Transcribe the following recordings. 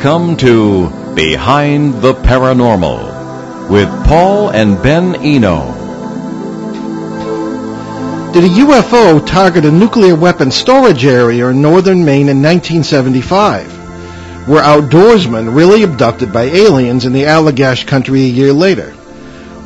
Welcome to Behind the Paranormal with Paul and Ben Eno. Did a UFO target a nuclear weapon storage area in northern Maine in 1975? Were outdoorsmen really abducted by aliens in the Allagash country a year later?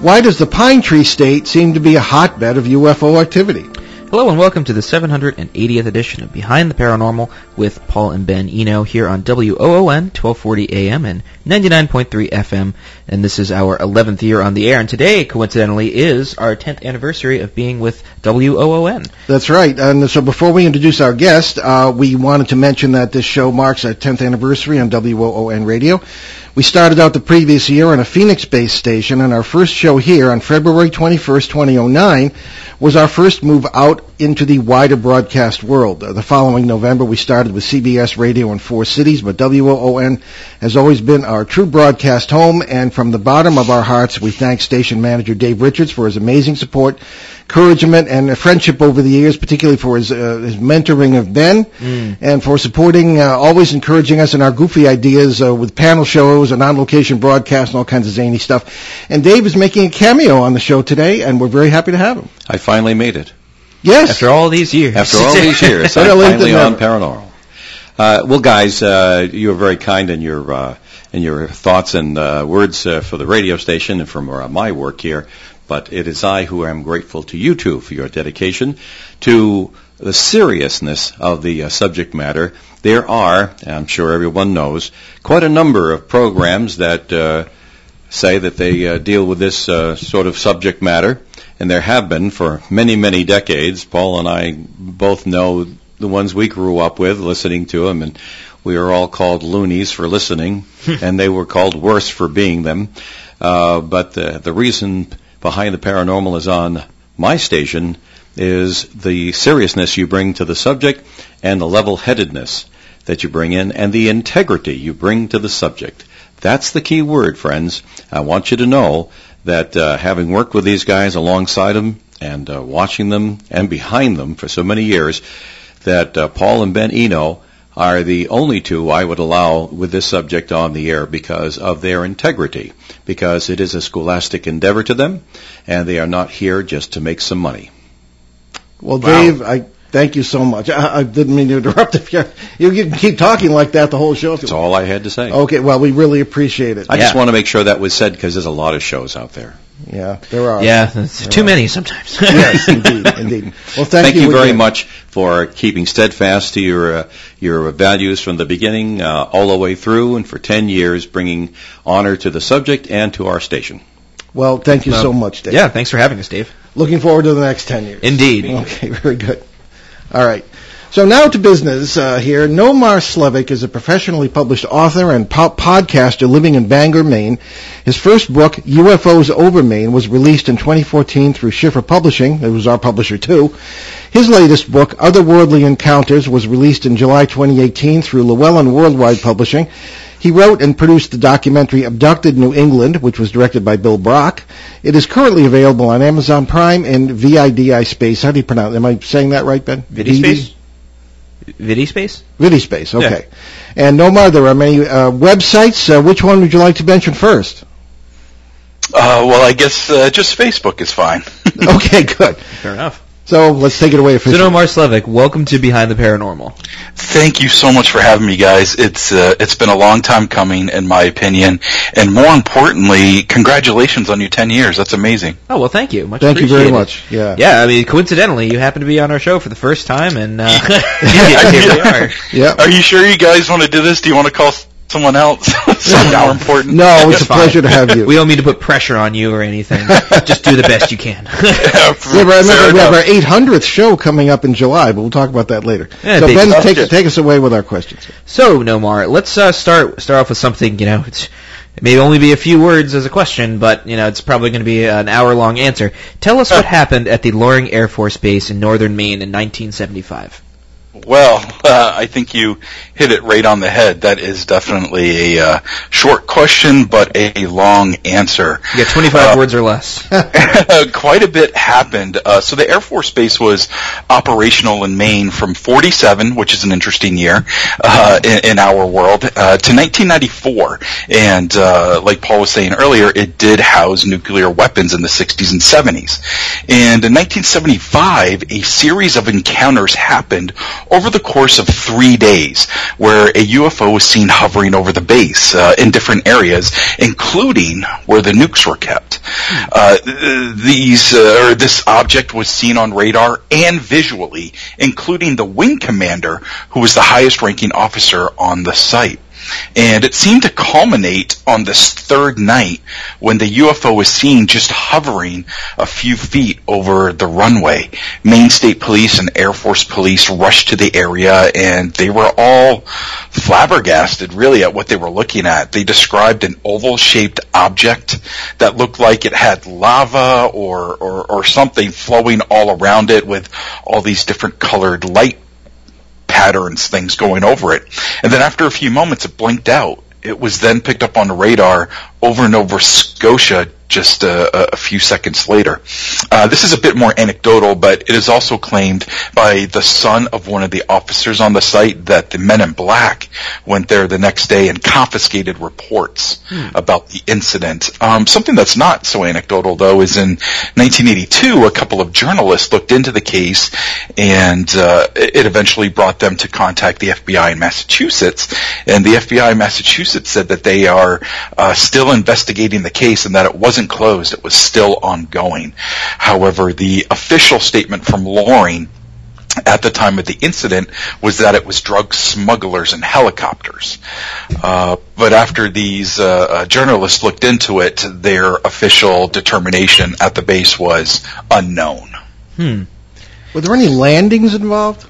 Why does the Pine Tree State seem to be a hotbed of UFO activity? Hello and welcome to the 780th edition of Behind the Paranormal with Paul and Ben Eno here on WOON 1240 AM and 99.3 FM. And this is our 11th year on the air. And today, coincidentally, is our 10th anniversary of being with WOON. That's right. And so before we introduce our guest, uh, we wanted to mention that this show marks our 10th anniversary on WOON Radio. We started out the previous year on a Phoenix-based station, and our first show here on February 21st, 2009, was our first move out into the wider broadcast world. Uh, the following November, we started with CBS Radio in four cities, but WOON has always been our true broadcast home, and from the bottom of our hearts, we thank station manager Dave Richards for his amazing support encouragement and friendship over the years, particularly for his, uh, his mentoring of Ben mm. and for supporting, uh, always encouraging us in our goofy ideas uh, with panel shows and on-location broadcasts and all kinds of zany stuff. And Dave is making a cameo on the show today, and we're very happy to have him. I finally made it. Yes. After all these years. After all these years, I'm finally on Paranormal. Uh, well, guys, uh, you were very kind in your uh, in your thoughts and uh, words uh, for the radio station and for uh, my work here but it is I who am grateful to you two for your dedication to the seriousness of the uh, subject matter. There are, I'm sure everyone knows, quite a number of programs that uh, say that they uh, deal with this uh, sort of subject matter, and there have been for many, many decades. Paul and I both know the ones we grew up with, listening to them, and we are all called loonies for listening, and they were called worse for being them. Uh, but the, the reason behind the paranormal is on my station is the seriousness you bring to the subject and the level-headedness that you bring in and the integrity you bring to the subject. That's the key word, friends. I want you to know that uh, having worked with these guys alongside them and uh, watching them and behind them for so many years, that uh, Paul and Ben Eno are the only two I would allow with this subject on the air because of their integrity, because it is a scholastic endeavor to them, and they are not here just to make some money. Well, wow. Dave, I thank you so much. I, I didn't mean to interrupt. If you you can keep talking like that the whole show. That's all I had to say. Okay, well, we really appreciate it. I yeah. just want to make sure that was said because there's a lot of shows out there. Yeah, there are. Yeah, there too are. many sometimes. yes, indeed, indeed. Well, thank, thank you, you very much for keeping steadfast to your uh, your values from the beginning uh, all the way through, and for ten years bringing honor to the subject and to our station. Well, thank you so much, Dave. Yeah, thanks for having us, Dave. Looking forward to the next ten years. Indeed. Okay, very good. All right. So now to business uh, here. Nomar Slevik is a professionally published author and po- podcaster living in Bangor, Maine. His first book, UFOs Over Maine, was released in 2014 through Schiffer Publishing. It was our publisher too. His latest book, Otherworldly Encounters, was released in July 2018 through Llewellyn Worldwide Publishing. He wrote and produced the documentary Abducted New England, which was directed by Bill Brock. It is currently available on Amazon Prime and VIDI Space. How do you pronounce it? Am I saying that right, Ben? VIDI Space? VidiSpace? VidiSpace, okay. Yeah. And Nomar, there are many uh, websites. Uh, which one would you like to mention first? Uh, well, I guess uh, just Facebook is fine. okay, good. Fair enough. So let's take it away officially. So Nomar Slevik, welcome to Behind the Paranormal. Thank you so much for having me, guys. It's uh, it's been a long time coming, in my opinion, and more importantly, congratulations on your ten years. That's amazing. Oh well, thank you. Much thank you very much. Yeah. Yeah. I mean, coincidentally, you happen to be on our show for the first time, and uh, here we are. Yeah. Are you sure you guys want to do this? Do you want to call someone else. Something more important. No, it's a pleasure to have you. We don't mean to put pressure on you or anything. Just do the best you can. yeah, yeah, but remember we have our 800th show coming up in July, but we'll talk about that later. Yeah, so Ben, take, take us away with our questions. So, Nomar, let's uh, start start off with something. You know, it's, it may only be a few words as a question, but you know it's probably going to be an hour long answer. Tell us what happened at the Loring Air Force Base in northern Maine in 1975. Well, uh, I think you hit it right on the head. That is definitely a uh, short question, but a long answer. You get 25 uh, words or less. quite a bit happened. Uh, so the Air Force Base was operational in Maine from 47, which is an interesting year uh, in, in, our world, uh, to 1994. And like Paul was saying earlier, it did house nuclear weapons in the 60s and 70s. And in 1975, a series of encounters happened over the course of three days where a UFO was seen hovering over the base uh, in different areas, including where the nukes were kept. Uh, these, uh, or this object was seen on radar and visually, including the wing commander, who was the highest ranking officer on the site. And it seemed to culminate on this third night when the UFO was seen just hovering a few feet over the runway. Maine State Police and Air Force Police rushed to the area and they were all flabbergasted really at what they were looking at. They described an oval shaped object that looked like it had lava or, or, or something flowing all around it with all these different colored light patterns, things going over it. And then after a few moments, it blinked out. It was then picked up on the radar over Nova Scotia just a, a few seconds later. Uh, this is a bit more anecdotal, but it is also claimed by the son of one of the officers on the site that the men in black went there the next day and confiscated reports hmm. about the incident. Um, something that's not so anecdotal, though, is in 1982, a couple of journalists looked into the case, and uh, it eventually brought them to contact the FBI in Massachusetts. And the FBI in Massachusetts said that they are uh, still investigating the case and that it wasn't closed. It was still ongoing. However, the official statement from Loring at the time of the incident was that it was drug smugglers and helicopters. Uh, but after these uh, uh, journalists looked into it, their official determination at the base was unknown. Hmm. Were there any landings involved?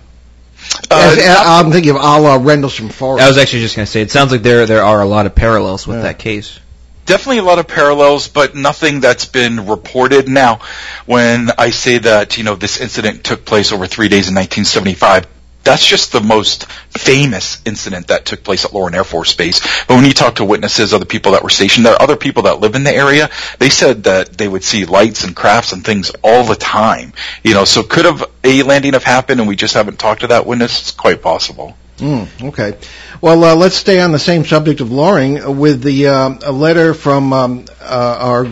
Uh, As, I'm thinking of a la Rendlesham Forest. I was actually just going to say, it sounds like there there are a lot of parallels with yeah. that case definitely a lot of parallels, but nothing that's been reported. Now, when I say that, you know, this incident took place over three days in 1975, that's just the most famous incident that took place at Loring Air Force Base. But when you talk to witnesses, other people that were stationed there, other people that live in the area, they said that they would see lights and crafts and things all the time. You know, so could have a landing have happened and we just haven't talked to that witness? It's quite possible. Mm, okay. Well, uh, let's stay on the same subject of Loring with the uh, a letter from um, uh, our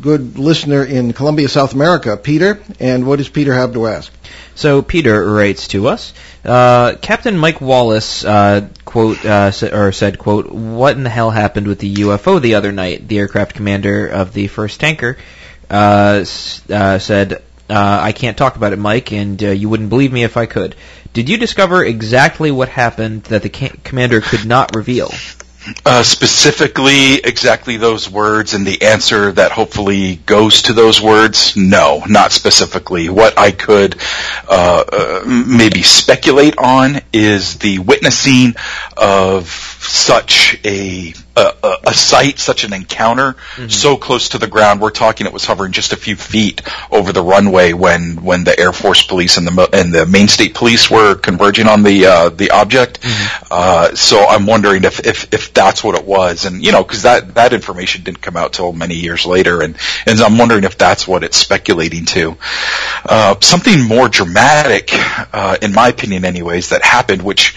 good listener in Colombia, South America, Peter. And what does Peter have to ask? So Peter writes to us. Uh, Captain Mike Wallace uh, quote uh, sa- or said quote What in the hell happened with the UFO the other night? The aircraft commander of the first tanker s- said. I can't talk about it, Mike, and you wouldn't believe me if I could. Did you discover exactly what happened that the ca- commander could not reveal? Uh, specifically, exactly those words and the answer that hopefully goes to those words? No, not specifically. What I could uh, uh, maybe speculate on is the witnessing of such a a, a site, such an encounter, mm-hmm. so close to the ground. We're talking it was hovering just a few feet over the runway when when the Air Force Police and the and the Maine State Police were converging on the uh, the object. Mm-hmm. Uh, so I'm wondering if, if if that's what it was, and you know, because that that information didn't come out till many years later, and and I'm wondering if that's what it's speculating to. Uh, something more dramatic, uh, in my opinion, anyways, that happened, which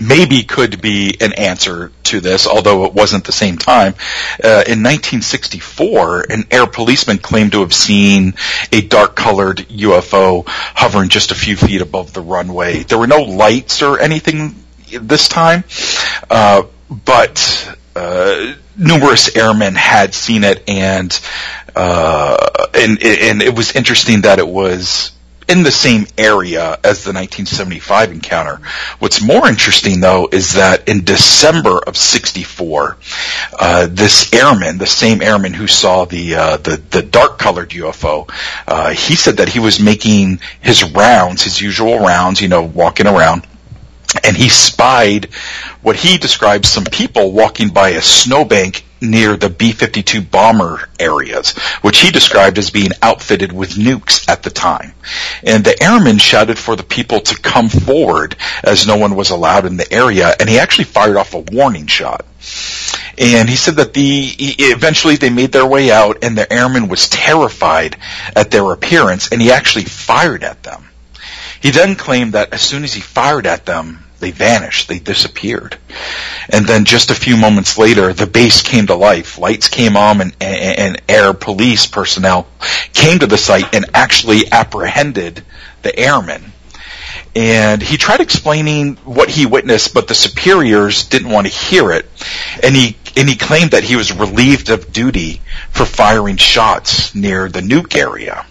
maybe could be an answer to this, although it wasn't the same time. Uh, in 1964, an air policeman claimed to have seen a dark-colored UFO hovering just a few feet above the runway. There were no lights or anything this time, uh, but uh, numerous airmen had seen it, and uh, and and it was interesting that it was in the same area as the 1975 encounter. What's more interesting, though, is that in December of '64, uh, this airman, the same airman who saw the uh, the, the dark-colored UFO, uh, he said that he was making his rounds, his usual rounds, you know, walking around, and he spied what he describes some people walking by a snowbank near the B-52 bomber areas, which he described as being outfitted with nukes at the time. And the airman shouted for the people to come forward as no one was allowed in the area, and he actually fired off a warning shot. And he said that the eventually they made their way out, and the airman was terrified at their appearance, and he actually fired at them. He then claimed that as soon as he fired at them, they vanished. They disappeared. And then just a few moments later, the base came to life. Lights came on and, and, and air police personnel came to the site and actually apprehended the airmen. And he tried explaining what he witnessed, but the superiors didn't want to hear it. And he and he claimed that he was relieved of duty for firing shots near the nuke area.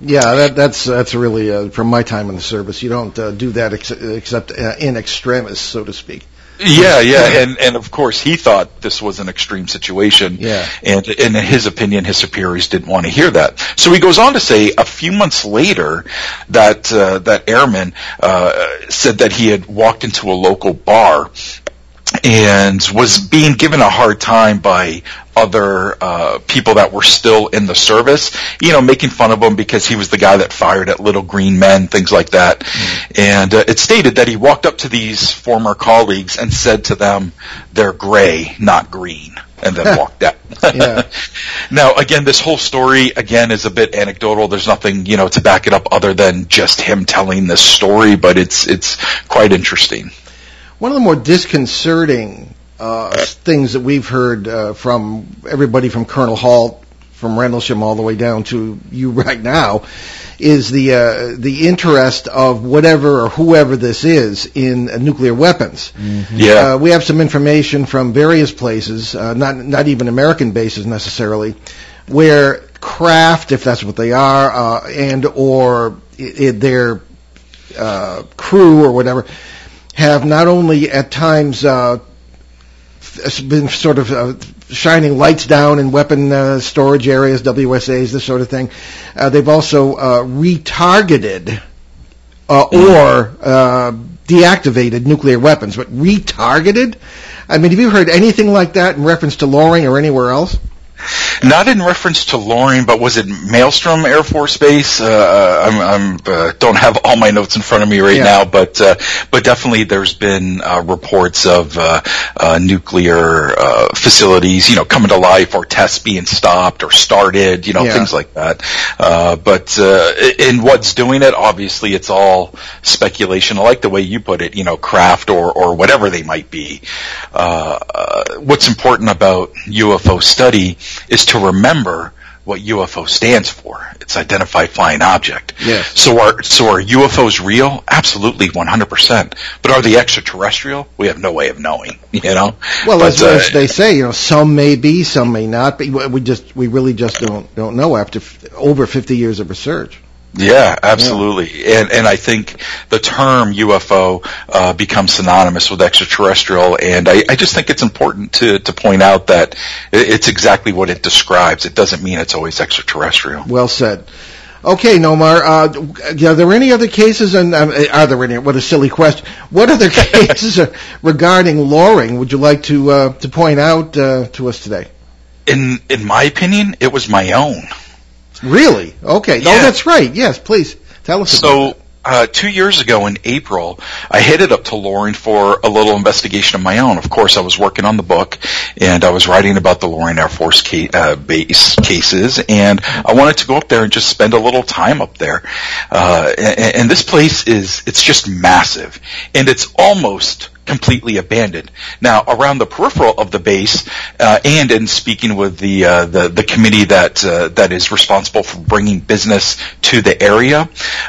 Yeah, that, that's that's really uh, from my time in the service. You don't uh, do that ex- except uh, in extremis, so to speak. Yeah, yeah, and and of course he thought this was an extreme situation. Yeah, and in his opinion, his superiors didn't want to hear that. So he goes on to say a few months later that uh, that airman uh, said that he had walked into a local bar and was being given a hard time by other uh, people that were still in the service, you know, making fun of him because he was the guy that fired at little green men, things like that. Mm. And uh, it stated that he walked up to these former colleagues and said to them, "They're gray, not green." And then walked out. now, again, this whole story again is a bit anecdotal. There's nothing, you know, to back it up other than just him telling this story, but it's it's quite interesting. One of the more disconcerting uh, things that we've heard uh, from everybody from Colonel Halt, from Rendlesham all the way down to you right now, is the uh, the interest of whatever or whoever this is in uh, nuclear weapons. Mm-hmm. Yeah, uh, we have some information from various places, uh, not not even American bases necessarily, where craft, if that's what they are, and or it, it, their crew or whatever have not only at times uh, been sort of uh, shining lights down in weapon uh, storage areas, WSAs, this sort of thing. Uh, they've also uh, retargeted uh, or uh, deactivated nuclear weapons, but retargeted. I mean, have you heard anything like that in reference to Loring or anywhere else? Not in reference to Loring, but was it Malmstrom Air Force Base? Uh, uh, I'm, I'm uh, don't have all my notes in front of me right yeah. now, but uh, but definitely there's been uh, reports of uh, uh, nuclear uh, facilities, you know, coming to life or tests being stopped or started, you know, yeah. things like that. Uh, but uh, in what's doing it, obviously, it's all speculation. I like the way you put it, you know, craft or or whatever they might be. Uh, uh, what's important about UFO study is to remember what UFO stands for. It's identified flying object. Yes. So are so are UFOs real? Absolutely, 100%. But are they extraterrestrial? We have no way of knowing. You know. Well, but, as, uh, as, they say, you know, some may be, some may not. But we just we really just don't don't know after f- over 50 years of research. Yeah, absolutely. Yeah. And and I think the term UFO uh, becomes synonymous with extraterrestrial, and I, I just think it's important to to point out that it's exactly what it describes. It doesn't mean it's always extraterrestrial. Well said. Okay, Nomar. Uh, are there any other cases? And um, are there any? What a silly question. What other cases regarding Loring would you like to uh, to point out uh, to us today? In in my opinion, it was my own. Really? Okay. Yeah. Oh, that's right. Yes, please tell us. About it. So, uh, two years ago in April, I headed up to Loring for a little investigation of my own. Of course, I was working on the book, and I was writing about the Loring Air Force ca- uh, base cases, and I wanted to go up there and just spend a little time up there. Uh, and, and this place is, it's just massive, and it's almost completely abandoned. Now, around the peripheral of the base, uh, and in speaking with the uh, the, the committee that uh, that is responsible for bringing business to the area,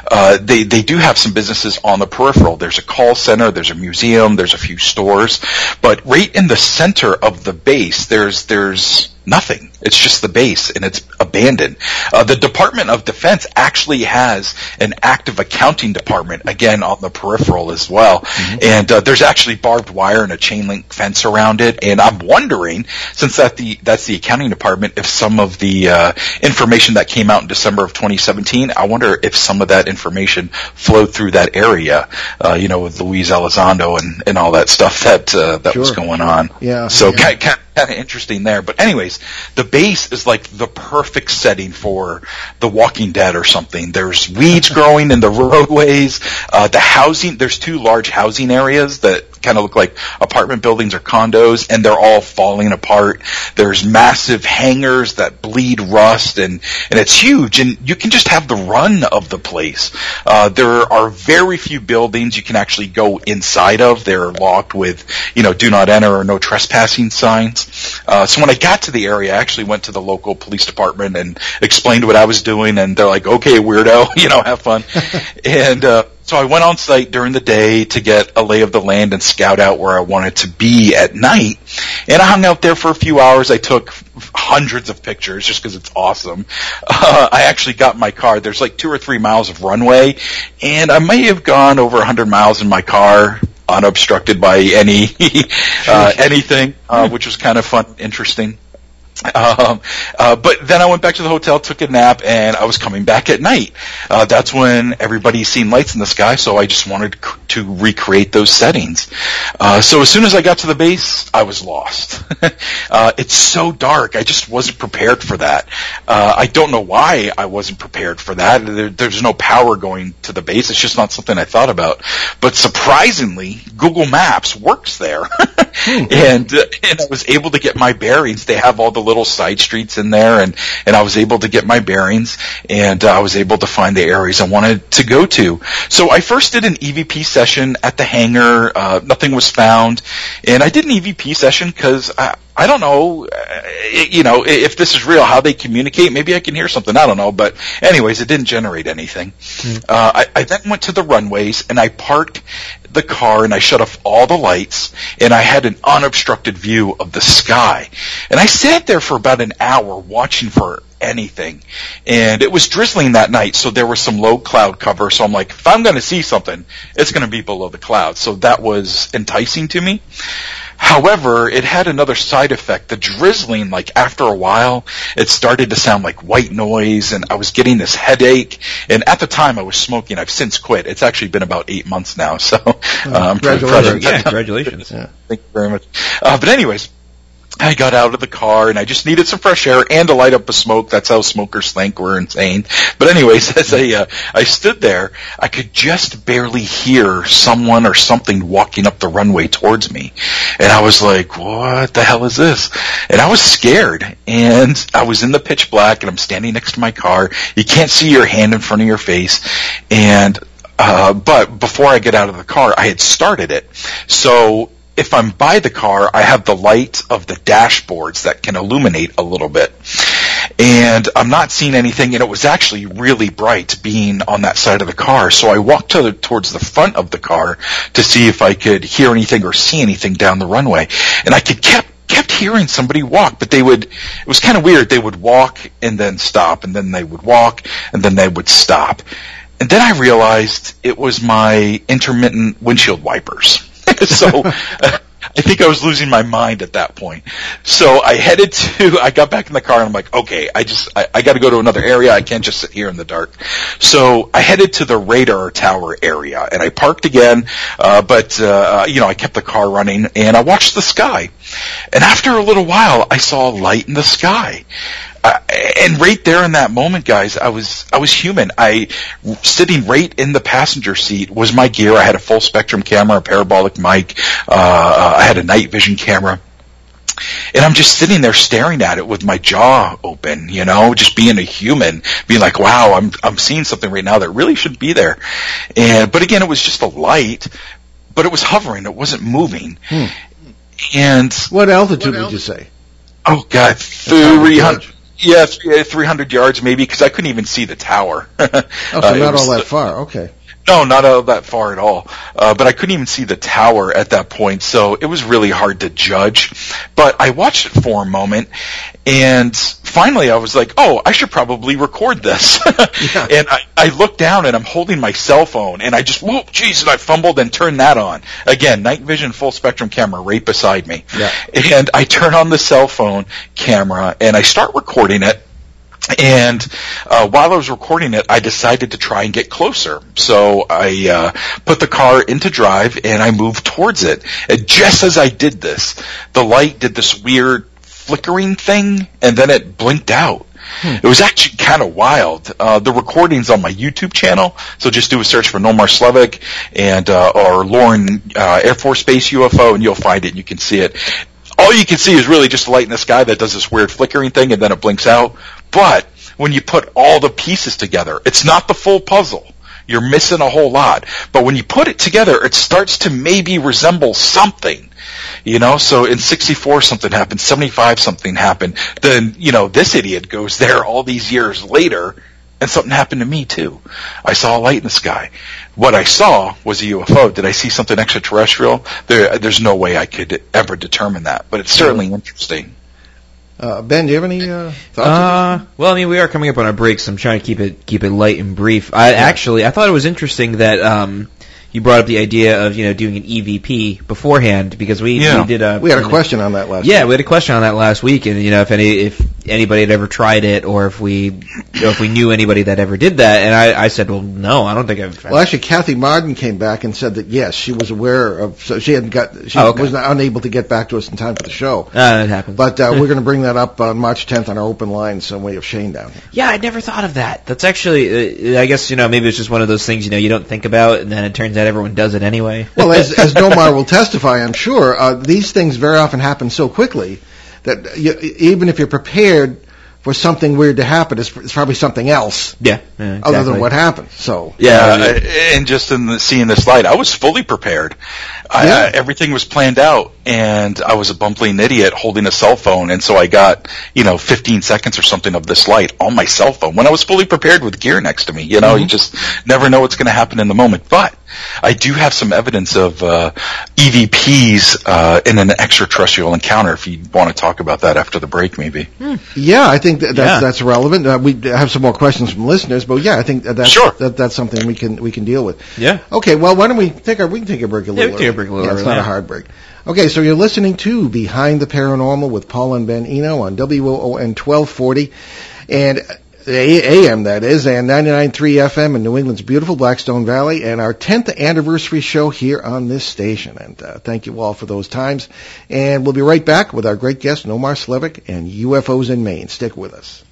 uh, they they do have some businesses on the peripheral. There's a call center, there's a museum, there's a few stores, but right in the center of the base, there's there's nothing. It's just the base and it's abandoned. Uh, the Department of Defense actually has an active accounting department, again, on the peripheral as well. Mm-hmm. And uh, there's actually barbed wire and a chain link fence around it. And I'm wondering, since that the, that's the accounting department, if some of the uh, information that came out in December of 2017, I wonder if some of that information flowed through that area, uh, you know, with Luis Elizondo and, and all that stuff that uh, that sure. was going on. Yeah. So yeah. Kind, kind kind of interesting there. But anyways, the base is like the perfect setting for The Walking Dead or something. There's weeds growing in the roadways. Uh, the housing, there's two large housing areas that kind of look like apartment buildings or condos, and they're all falling apart. There's massive hangars that bleed rust, and and it's huge, and you can just have the run of the place. Uh, there are very few buildings you can actually go inside of. They're locked with you know do not enter or no trespassing signs. Uh, so when I got to the area, I actually went to the local police department and explained what I was doing, and they're like, "Okay, weirdo, you know, have fun." and uh, so I went on site during the day to get a lay of the land and scout out where I wanted to be at night. And I hung out there for a few hours. I took hundreds of pictures just because it's awesome. Uh, I actually got my car. There's like two or three miles of runway, and I may have gone over 100 miles in my car unobstructed by any uh, anything, uh, which was kind of fun, interesting. Um, uh, but then I went back to the hotel, took a nap, and I was coming back at night. Uh, that's when everybody's seen lights in the sky, so I just wanted to recreate those settings. Uh, so as soon as I got to the base, I was lost. Uh, it's so dark. I just wasn't prepared for that. Uh, I don't know why I wasn't prepared for that. There, there's no power going to the base. It's just not something I thought about. But surprisingly, Google Maps works there, hmm. and uh, and I was able to get my bearings. They have all the little side streets in there, and and I was able to get my bearings, and uh, I was able to find the areas I wanted to go to. So I first did an EVP session at the hangar. Uh, nothing was found, and I did an EVP session because I. I don't know, uh, you know, if this is real, how they communicate. Maybe I can hear something. I don't know. But anyways, it didn't generate anything. Mm. Uh, I, I then went to the runways and I parked the car and I shut off all the lights and I had an unobstructed view of the sky. And I sat there for about an hour watching for anything. And it was drizzling that night, so there was some low cloud cover. So I'm like, if I'm going to see something, it's going to be below the clouds. So that was enticing to me. However, it had another side effect. The drizzling, like after a while, it started to sound like white noise and I was getting this headache. And at the time I was smoking. I've since quit. It's actually been about eight months now. So, um, congratulations. Yeah, congratulations. Yeah. Thank you very much. Uh, but anyways, I got out of the car and I just needed some fresh air and to light up a smoke. That's how smokers think we're insane. But anyways, as I uh, I stood there, I could just barely hear someone or something walking up the runway towards me, and I was like, "What the hell is this?" And I was scared, and I was in the pitch black, and I'm standing next to my car. You can't see your hand in front of your face, and uh, but before I get out of the car, I had started it. So if I'm by the car, I have the light of the dashboards that can illuminate a little bit. And I'm not seeing anything, and it was actually really bright being on that side of the car. So I walked to the, towards the front of the car to see if I could hear anything or see anything down the runway. And I could kept kept hearing somebody walk, but they would, it was kind of weird. They would walk and then stop, and then they would walk, and then they would stop. And then I realized it was my intermittent windshield wipers. so I think I was losing my mind at that point. So I headed to, I got back in the car and I'm like, okay, I just, I, I gotta go to another area. I can't just sit here in the dark. So I headed to the radar tower area and I parked again, uh, but, uh, you know, I kept the car running and I watched the sky. And after a little while, I saw a light in the sky. Uh, and right there in that moment, guys, I was I was human. I sitting right in the passenger seat was my gear. I had a full spectrum camera, a parabolic mic. Uh, I had a night vision camera. And I'm just sitting there staring at it with my jaw open, you know, just being a human, being like, wow, I'm, I'm seeing something right now that really should be there. And, but again, it was just a light, but it was hovering. It wasn't moving. Hmm. And what altitude what would you say? Oh God, 300. Yeah, 300 yards maybe, because I couldn't even see the tower. oh, so uh, not all that far. Okay. No, not all that far at all. Uh, but I couldn't even see the tower at that point, so it was really hard to judge. But I watched it for a moment, and finally I was like, oh, I should probably record this. yeah. And I, I looked down and I'm holding my cell phone, and I just, whoop, jeez, and I fumbled and turned that on. Again, night vision full spectrum camera right beside me. Yeah. And I turn on the cell phone camera, and I start recording it And uh, while I was recording it, I decided to try and get closer. So I uh, put the car into drive and I moved towards it. And just as I did this, the light did this weird flickering thing, and then it blinked out. Hmm. It was actually kind of wild. Uh, the recording's on my YouTube channel, so just do a search for Nomar Slevik and uh, or Loring uh, Air Force Base UFO, and you'll find it. and You can see it. All you can see is really just a light in the sky that does this weird flickering thing, and then it blinks out. But when you put all the pieces together, it's not the full puzzle. You're missing a whole lot. But when you put it together, it starts to maybe resemble something. You know, so in 64 something happened, 75 something happened. Then, you know, this idiot goes there all these years later and something happened to me too. I saw a light in the sky. What I saw was a UFO. Did I see something extraterrestrial? There, there's no way I could ever determine that, but it's certainly interesting. Uh, ben, do you have any uh, thoughts? Uh, well, I mean, we are coming up on our break, so I'm trying to keep it keep it light and brief. I yeah. actually I thought it was interesting that um, you brought up the idea of you know doing an EVP beforehand because we, yeah. we did a we had a question on that last yeah week. we had a question on that last week and you know if any if anybody had ever tried it or if we you know, if we knew anybody that ever did that and I, I said well no I don't think I've well actually Kathy Martin came back and said that yes she was aware of so she hadn't got she oh, okay. was unable to get back to us in time for the show. Uh, it happens but uh, we're going to bring that up on March 10th on our open line some way of Shane down here. Yeah I never thought of that. That's actually uh, I guess you know maybe it's just one of those things you know you don't think about and then it turns out everyone does it anyway anyway. well, as, as Nomar will testify, I'm sure, uh, these things very often happen so quickly that you, even if you're prepared for something weird to happen, it's, it's probably something else. Yeah, yeah exactly. other than what happened. So yeah, uh, and just in the, seeing this light, I was fully prepared. I, yeah. I, everything was planned out, and I was a bumbling idiot holding a cell phone, and so I got you know 15 seconds or something of this light on my cell phone when I was fully prepared with gear next to me. You know, mm-hmm. you just never know what's going to happen in the moment. But I do have some evidence of uh, EVPs uh, in an extraterrestrial encounter. If you want to talk about that after the break, maybe. Hmm. Yeah, I think that that's, yeah. that's relevant. Uh, we have some more questions from listeners, but yeah, I think that that's, sure. that, that's something we can we can deal with. Yeah. Okay. Well, why don't we take a we can take a break a little. Yeah, take a break a little. Yeah, it's not a hard break. Okay, so you're listening to Behind the Paranormal with Paul and Ben Eno on WOON 1240. And AM that is, and 99.3 FM in New England's beautiful Blackstone Valley, and our 10th anniversary show here on this station. And uh, thank you all for those times. And we'll be right back with our great guest, Nomar Slevik, and UFOs in Maine. Stick with us.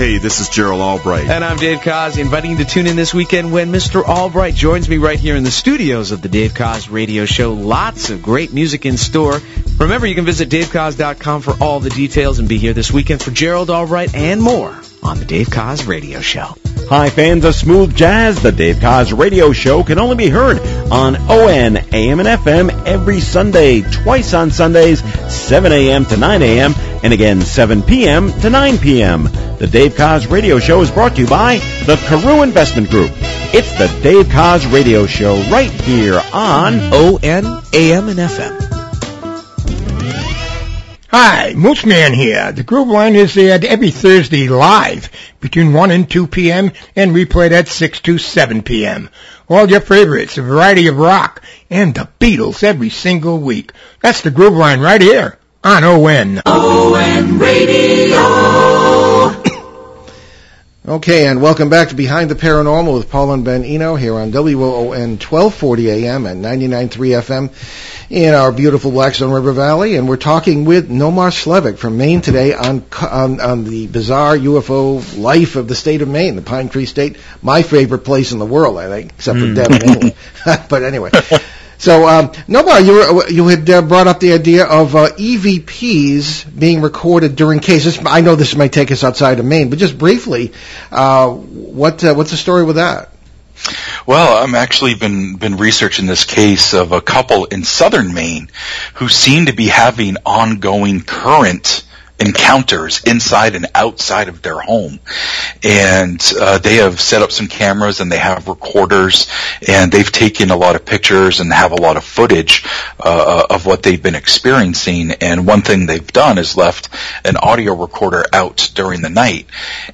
Hey, this is Gerald Albright. And I'm Dave Koz, inviting you to tune in this weekend when Mr. Albright joins me right here in the studios of the Dave Koz Radio Show. Lots of great music in store. Remember, you can visit davekoz.com for all the details and be here this weekend for Gerald Albright and more on the Dave Koz Radio Show. Hi, fans of smooth jazz. The Dave Koz Radio Show can only be heard on ON, AM, and FM every Sunday, twice on Sundays, 7 a.m. to 9 a.m., and again 7 p.m. to 9 p.m. The Dave Koz Radio Show is brought to you by the Carew Investment Group. It's the Dave Koz Radio Show right here on ON, AM, and FM. Hi, Mooseman here. The Groove Line is aired every Thursday live between 1 and 2 p.m. and replayed at 6 to 7 p.m. All your favorites, a variety of rock, and the Beatles every single week. That's the Groove Line right here on ON. ON Radio. Okay, and welcome back to Behind the Paranormal with Paul and Ben Eno here on WOON 1240 AM and 99.3 FM in our beautiful Blackstone River Valley. And we're talking with Nomar Slevik from Maine today on, on, on the bizarre UFO life of the state of Maine, the Pine Tree State, my favorite place in the world, I think, except for mm. Devon, England. but anyway. So, um, Nomar, you were, you had uh, brought up the idea of uh, EVPs being recorded during cases. I know this might take us outside of Maine, but just briefly, uh, what uh, what's the story with that? Well, I'm actually been been researching this case of a couple in southern Maine who seem to be having ongoing current encounters inside and outside of their home. And uh, they have set up some cameras and they have recorders and they've taken a lot of pictures and have a lot of footage uh, of what they've been experiencing. And one thing they've done is left an audio recorder out during the night.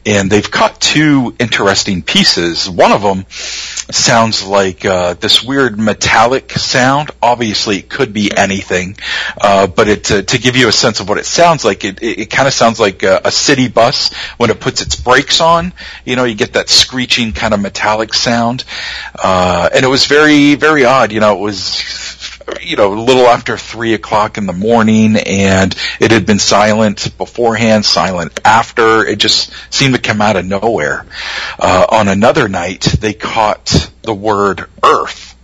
And they've cut two interesting pieces. One of them sounds like uh, this weird metallic sound. Obviously, it could be anything, uh, but it, to, to give you a sense of what it sounds like, it, it, it kind of sounds like a, a city bus when it puts its brakes on. You know, you get that screeching kind of metallic sound, uh, and it was very, very odd. You know, it was you know, a little after three o'clock in the morning and it had been silent beforehand, silent after. It just seemed to come out of nowhere. Uh, on another night, they caught the word earth.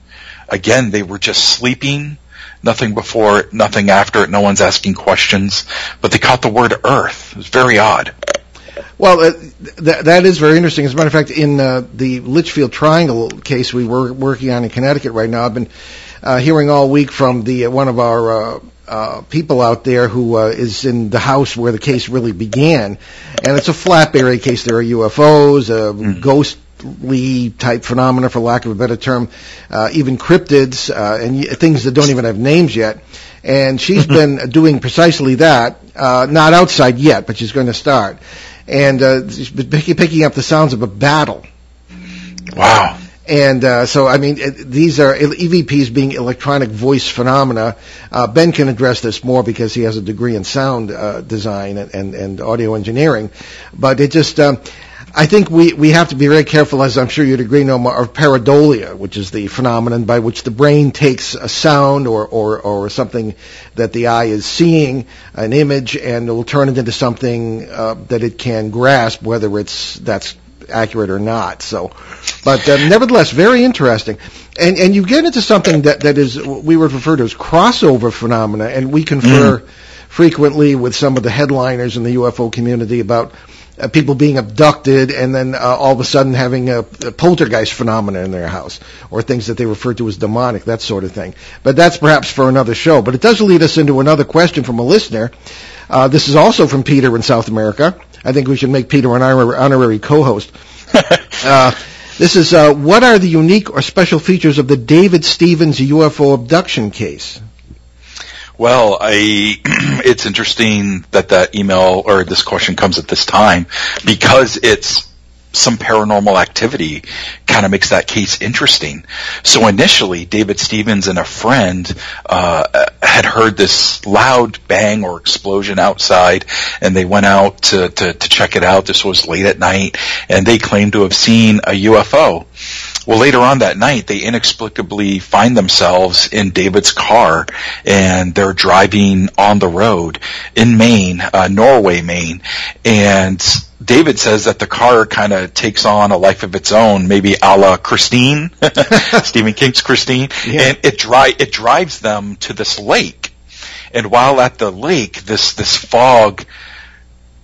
Again, they were just sleeping. Nothing before it, nothing after it. No one's asking questions, but they caught the word earth. It was very odd. Well, uh, th- that is very interesting. As a matter of fact, in uh, the Litchfield Triangle case we were working on in Connecticut right now, I've been uh, hearing all week from the uh, one of our uh, uh, people out there who uh, is in the house where the case really began, and it's a flap area case. There are UFOs, uh, mm. Ghostly type phenomena, for lack of a better term, uh, even cryptids uh, and y- things that don't even have names yet. And she's been doing precisely that, uh, not outside yet, but she's going to start. And uh, she's been picking up the sounds of a battle. Wow. And uh, so, I mean, it, these are EVPs being electronic voice phenomena. Uh, ben can address this more because he has a degree in sound uh, design and, and, and, audio engineering. But it just, um, I think we, we have to be very careful, as I'm sure you'd agree, Noma, of pareidolia, which is the phenomenon by which the brain takes a sound or, or, or something that the eye is seeing, an image, and it will turn it into something uh, that it can grasp, whether it's that's accurate or not. So, but uh, nevertheless, very interesting. And and you get into something that that is we would refer to as crossover phenomena, and we confer mm. frequently with some of the headliners in the UFO community about. Uh, people being abducted and then uh, all of a sudden having a, a poltergeist phenomena in their house or things that they refer to as demonic, that sort of thing. But that's perhaps for another show. But it does lead us into another question from a listener. Uh, this is also from Peter in South America. I think we should make Peter an honorary co-host. uh, this is uh, what are the unique or special features of the David Stevens UFO abduction case? Well, I, it's interesting that that email or this question comes at this time because it's some paranormal activity kind of makes that case interesting. So initially, David Stevens and a friend uh, had heard this loud bang or explosion outside, and they went out to, to, to check it out. This was late at night, and they claimed to have seen a UFO. Well, later on that night, they inexplicably find themselves in David's car, and they're driving on the road in Maine, uh, Norway, Maine, and David says that the car kind of takes on a life of its own, maybe a la Christine, Stephen King's Christine, yeah. and it dri- it drives them to this lake. And while at the lake, this this fog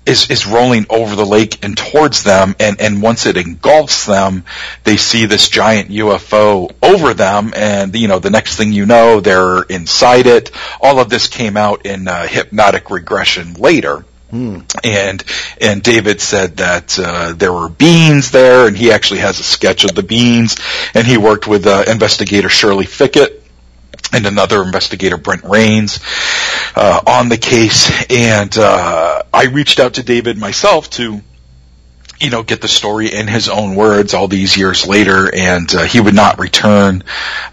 is is rolling over the lake and towards them, and and once it engulfs them, they see this giant UFO over them, and you know the next thing you know, they're inside it. All of this came out in uh, hypnotic regression later. Hmm. And and David said that uh, there were beans there, and he actually has a sketch of the beans. And he worked with uh, investigator Shirley Fickett and another investigator, Brent Raynes, uh, on the case. And uh, I reached out to David myself to you know, get the story in his own words all these years later, and uh, he would not return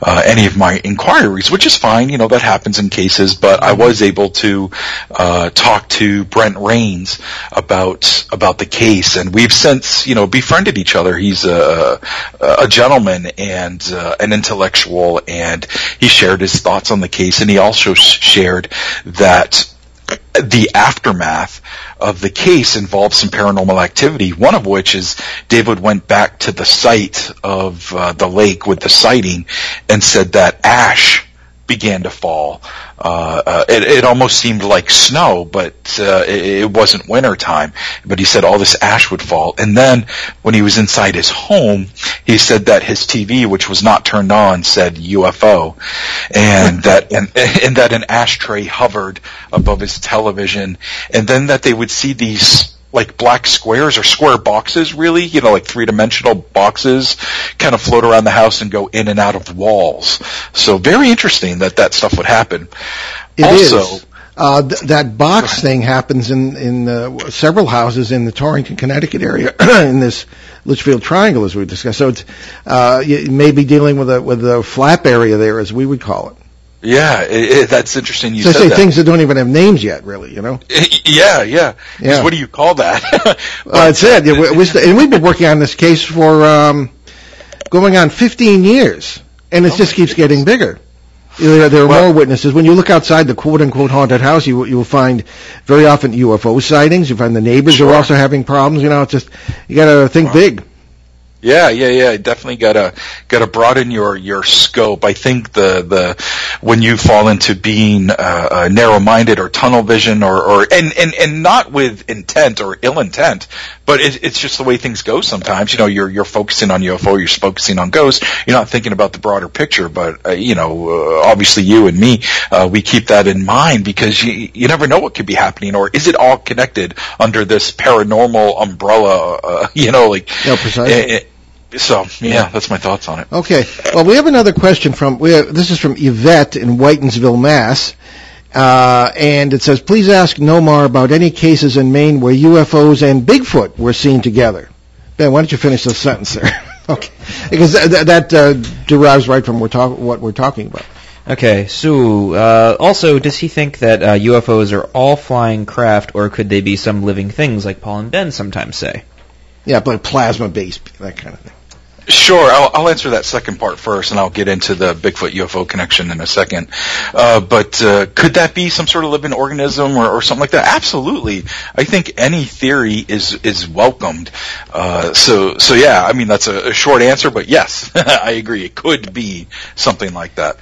uh, any of my inquiries, which is fine. You know, that happens in cases. But I was able to uh, talk to Brent Raynes about about the case, and we've since you know befriended each other. He's a a gentleman and uh, an intellectual, and he shared his thoughts on the case, and he also shared that the aftermath of the case involved some paranormal activity, one of which is David went back to the site of uh, the lake with the sighting and said that ash began to fall. Uh, uh, it, it, almost seemed like snow, but uh, it, it, wasn't winter time. But he said all this ash would fall. And then when he was inside his home, he said that his TV, which was not turned on, said UFO, and that and, and that an ashtray hovered above his television, and then that they would see these like black squares or square boxes really, you know, like three dimensional boxes kind of float around the house and go in and out of walls. So very interesting that that stuff would happen. It also, is. Uh, th- that box thing happens in in uh, several houses in the Torrington, Connecticut area in this Litchfield Triangle, as we discussed. So it's uh, you may be dealing with a with a flap area there, as we would call it. Yeah, it, it, that's interesting. You so said say that. things that don't even have names yet, really. You know. Yeah, yeah. yeah. What do you call that? well, that's it. Yeah, we, we, and we've been working on this case for um, going on 15 years, and it oh just keeps goodness. getting bigger. There, there are well, more witnesses. When you look outside the quote unquote haunted house, you you will find very often UFO sightings. You find the neighbors sure. are also having problems. You know, it's just you got to think wow. big. Yeah, yeah, yeah. Definitely gotta gotta broaden your your scope. I think the the when you fall into being uh, uh, narrow minded or tunnel vision or or and and and not with intent or ill intent, but it, it's just the way things go. Sometimes you know you're you're focusing on UFO, you're focusing on ghosts. You're not thinking about the broader picture. But uh, you know, uh, obviously you and me, uh, we keep that in mind because you you never know what could be happening or is it all connected under this paranormal umbrella? Uh, you know, like yeah, precisely. It, so yeah, that's my thoughts on it. Okay. Well, we have another question from we have, this is from Yvette in Whitinsville, Mass. Uh, and it says, please ask Nomar about any cases in Maine where UFOs and Bigfoot were seen together. Ben, why don't you finish the sentence there? okay, because th- that uh, derives right from we're talk- what we're talking about. Okay, so uh, also, does he think that uh, UFOs are all flying craft, or could they be some living things, like Paul and Ben sometimes say? Yeah, but plasma based, that kind of thing. Sure, I'll, I'll, answer that second part first, and I'll get into the Bigfoot UFO connection in a second. Uh, but uh, could that be some sort of living organism or, or, something like that? Absolutely. I think any theory is is welcomed. Uh, so so yeah, I mean that's a, a short answer, but yes, I agree. It could be something like that.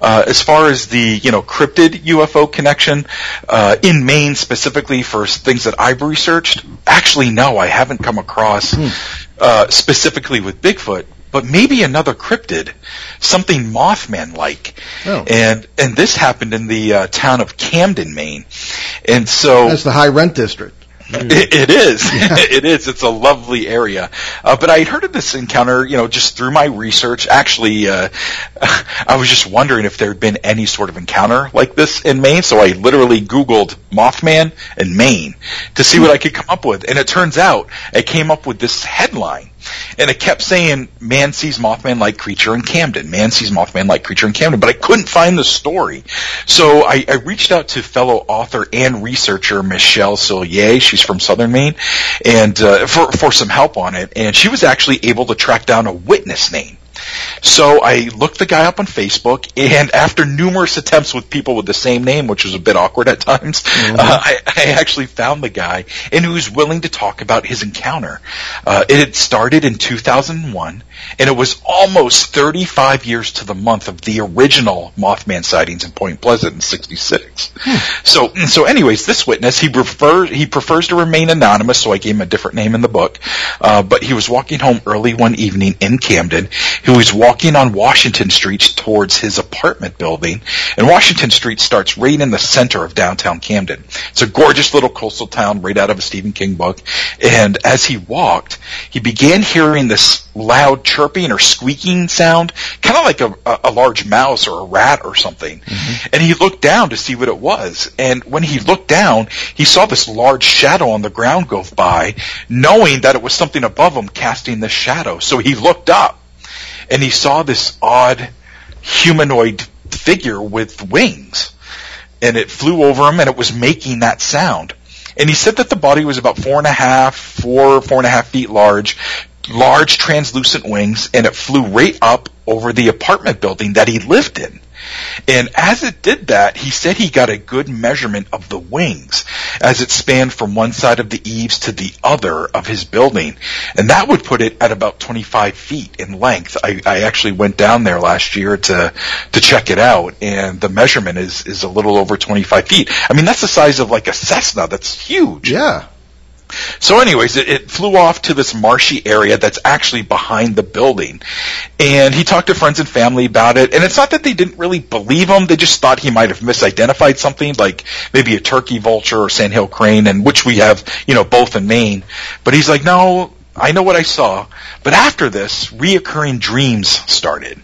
Uh, as far as the you know cryptid UFO connection uh, in Maine specifically for things that I've researched, actually no, I haven't come across. Uh, specifically with Bigfoot, but maybe another cryptid, something Mothman-like. Oh. And and this happened in the uh, town of Camden, Maine. And so that's the high rent district. It, it is. Yeah. it is. It's a lovely area. Uh, but I had heard of this encounter, you know, just through my research. Actually, uh, I was just wondering if there had been any sort of encounter like this in Maine. So I literally Googled Mothman in Maine to see what I could come up with. And it turns out I came up with this headline and it kept saying man sees Mothman like creature in Camden. Man sees Mothman like creature in Camden, but I couldn't find the story. So I, I reached out to fellow author and researcher Michelle Souliere. She's from Southern Maine, and uh, for for some help on it. And she was actually able to track down a witness name. So I looked the guy up on Facebook, and after numerous attempts with people with the same name, which was a bit awkward at times, mm-hmm. uh, I, I, actually found the guy, and he was willing to talk about his encounter. Uh, it had started in 2001, and it was almost 35 years to the month of the original Mothman sightings in Point Pleasant in '66. Hmm. So, so, anyways, this witness he prefers he prefers to remain anonymous, so I gave him a different name in the book. Uh, but he was walking home early one evening in Camden. He was walking on Washington Street towards his apartment building, and Washington Street starts right in the center of downtown Camden. It's a gorgeous little coastal town right out of a Stephen King book. And as he walked, he began hearing this loud chirping or squeaking sound, kind of like a, a, large mouse or a rat or something. Mm-hmm. And he looked down to see what it was. And when he looked down, he saw this large shadow on the ground go by, knowing that it was something above him casting this shadow. So he looked up and he saw this odd humanoid figure with wings. And it flew over him and it was making that sound. And he said that the body was about four and a half, four, four and a half feet large, large translucent wings, and it flew right up over the apartment building that he lived in. And as it did that, he said he got a good measurement of the wings as it spanned from one side of the eaves to the other of his building. And that would put it at about 25 feet in length. I, I actually went down there last year to, to check it out and the measurement is, is a little over 25 feet. I mean, that's the size of like a Cessna. That's huge. Yeah. So anyways, it, it, flew off to this marshy area that's actually behind the building. And he talked to friends and family about it. And it's not that they didn't really believe him. They just thought he might have misidentified something like maybe a turkey vulture or sandhill crane and which we have, you know, both in Maine. But he's like, no, I know what I saw. But after this, reoccurring dreams started.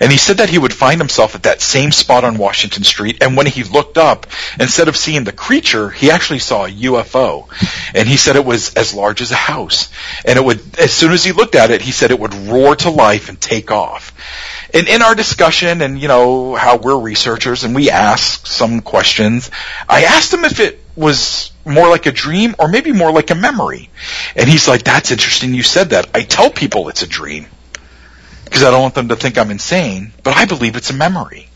And he said that he would find himself at that same spot on Washington Street, and when he looked up, instead of seeing the creature, he actually saw a UFO. And he said it was as large as a house. And it would, as soon as he looked at it, he said it would roar to life and take off. And in our discussion and, you know, how we're researchers and we ask some questions, I asked him if it was more like a dream or maybe more like a memory. And he's like, that's interesting you said that. I tell people it's a dream because I don't want them to think I'm insane, but I believe it's a memory.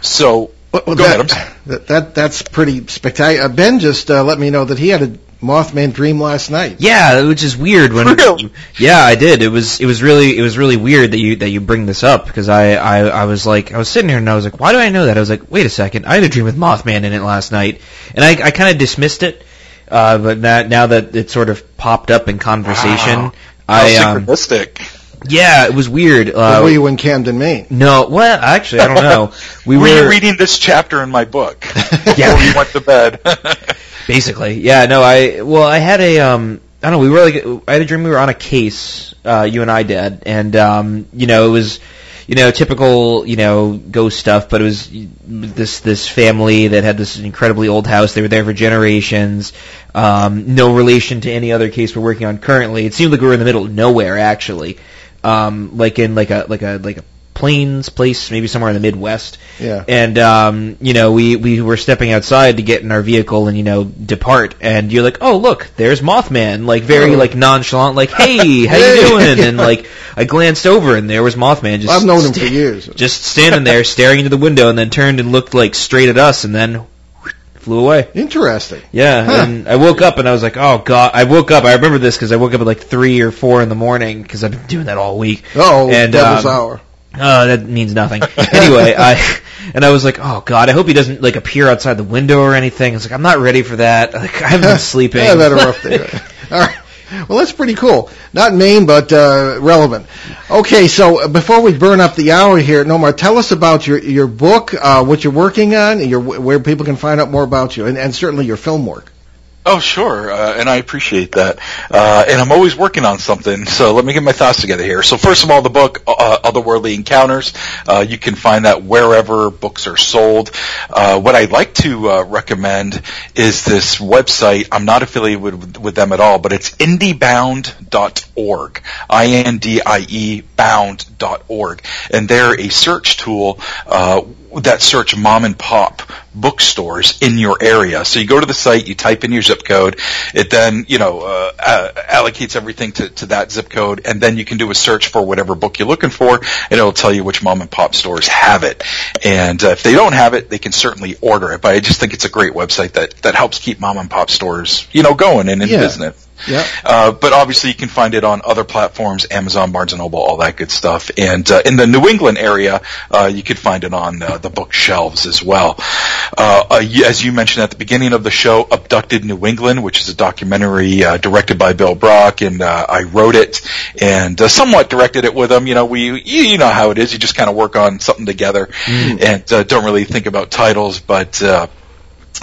So, well, go that, ahead. That, that, that's pretty spectacular. Uh, ben just uh, let me know that he had a Mothman dream last night. Yeah, which is weird. When really? yeah, I did. It was it was really it was really weird that you that you bring this up because I, I I was like I was sitting here and I was like, why do I know that? I was like, wait a second, I had a dream with Mothman in it last night, and I I kind of dismissed it. Uh, but that, now that it sort of popped up in conversation, wow. I How synchronistic. Yeah, it was weird. Uh, were you in Camden, Maine? No, well, actually, I don't know. We were, were you reading this chapter in my book yeah. before you went to bed? Basically, yeah. No, I well, I had a um, I don't know. We were like, I had a dream. We were on a case. Uh, you and I did, and um, you know, it was you know, typical, you know, ghost stuff, but it was this this family that had this incredibly old house. They were there for generations. Um, no relation to any other case we're working on currently. It seemed like we were in the middle of nowhere, actually um, like in like a like a like a plains place, maybe somewhere in the Midwest. Yeah. And um, you know, we we were stepping outside to get in our vehicle and you know depart, and you're like, oh look, there's Mothman, like very oh. like nonchalant, like hey, how you doing? And like I glanced over and there was Mothman. Just I've known him for years. Just standing there, staring into the window, and then turned and looked like straight at us, and then flew away. Interesting. Yeah, huh. and I woke up and I was like, oh god. I woke up. I remember this because I woke up at like three or four in the morning because I've been doing that all week. Oh, and, devil's um, hour. Oh, that means nothing. anyway, I and I was like, oh god, I hope he doesn't like appear outside the window or anything. I was like, I'm not ready for that. Like I haven't been sleeping. yeah, that a rough day. all right. Well, that's pretty cool. Not Maine, but uh, relevant. Okay, so uh, before we burn up the hour here, Nomar, tell us about your your book, uh, what you're working on, your, where people can find out more about you, and, and certainly your film work. Oh, sure, uh, and I appreciate that. Uh, and I'm always working on something, so let me get my thoughts together here. So first of all, the book, uh, Otherworldly Encounters, uh, you can find that wherever books are sold. Uh, what I'd like to uh, recommend is this website. I'm not affiliated with, with them at all, but it's indiebound.org, I-N-D-I-E bound.org, and they're a search tool that search mom and pop bookstores in your area. So you go to the site, you type in your zip code, it then, you know, uh, uh, allocates everything to, to that zip code, and then you can do a search for whatever book you're looking for, and it'll tell you which mom and pop stores have it. And uh, if they don't have it, they can certainly order it. But I just think it's a great website that, that helps keep mom and pop stores, you know, going and in yeah. business. Yeah. Uh, but obviously you can find it on other platforms, Amazon, Barnes & Noble, all that good stuff. And uh, in the New England area, uh, you could find it on uh, the bookshelves as well. Uh, uh, as you mentioned at the beginning of the show, Abducted New England, which is a documentary uh, directed by Bill Brock, and uh, I wrote it and uh, somewhat directed it with him. You know, we you, you know how it is. You just kind of work on something together mm. and uh, don't really think about titles, but.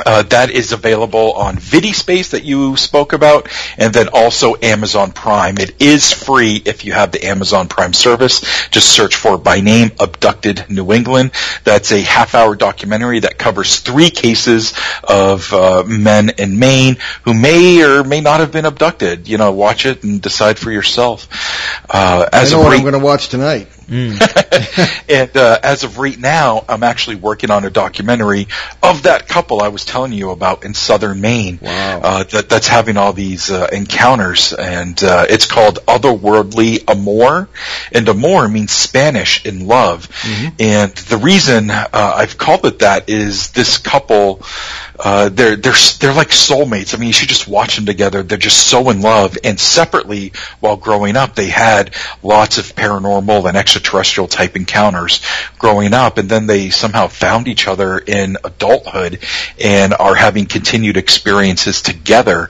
Uh, that is available on VidiSpace that you spoke about, and then also Amazon Prime. It is free if you have the Amazon Prime service. Just search for by name Abducted New England. That's a half-hour documentary that covers three cases of uh, men in Maine who may or may not have been abducted. You know, watch it and decide for yourself. Uh, as I know what I'm going to watch tonight. Mm. and uh, as of right now, I'm actually working on a documentary of that couple I was telling you about in southern Maine. Wow. Uh, that, that's having all these uh, encounters, and uh, it's called Otherworldly Amor, and amor means Spanish in love. Mm-hmm. And the reason uh, I've called it that is this couple uh, they're they're they're like soulmates. I mean, you should just watch them together. They're just so in love. And separately, while growing up, they had lots of paranormal and extraterrestrial type encounters growing up, and then they somehow found each other in adulthood and are having continued experiences together.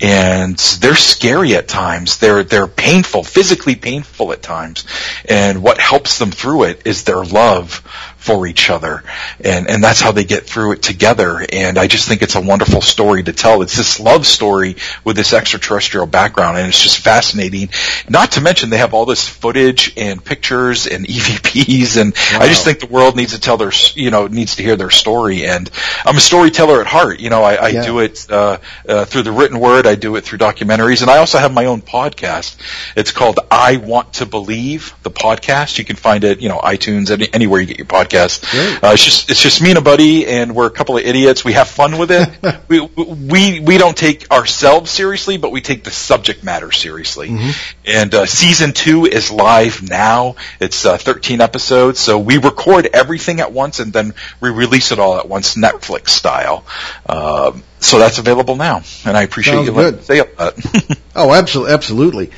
And they're scary at times. They're they're painful, physically painful at times. And what helps them through it is their love for each other. And, and that's how they get through it together. And I just think it's a wonderful story to tell. It's this love story with this extraterrestrial background and it's just fascinating. Not to mention they have all this footage and pictures and EVPs and wow. I just think the world needs to tell their, you know, needs to hear their story. And I'm a storyteller at heart. You know, I, I yeah. do it, uh, uh, through the written word. I do it through documentaries and I also have my own podcast. It's called I Want to Believe, the podcast. You can find it, you know, iTunes, any, anywhere you get your podcast podcast. Uh, it's just it's just me and a buddy, and we're a couple of idiots. We have fun with it. we we we don't take ourselves seriously, but we take the subject matter seriously. Mm-hmm. And uh, season two is live now. It's uh, 13 episodes, so we record everything at once and then we release it all at once, Netflix style. Um, so that's available now, and I appreciate Sounds you letting say that. oh, absolutely, absolutely.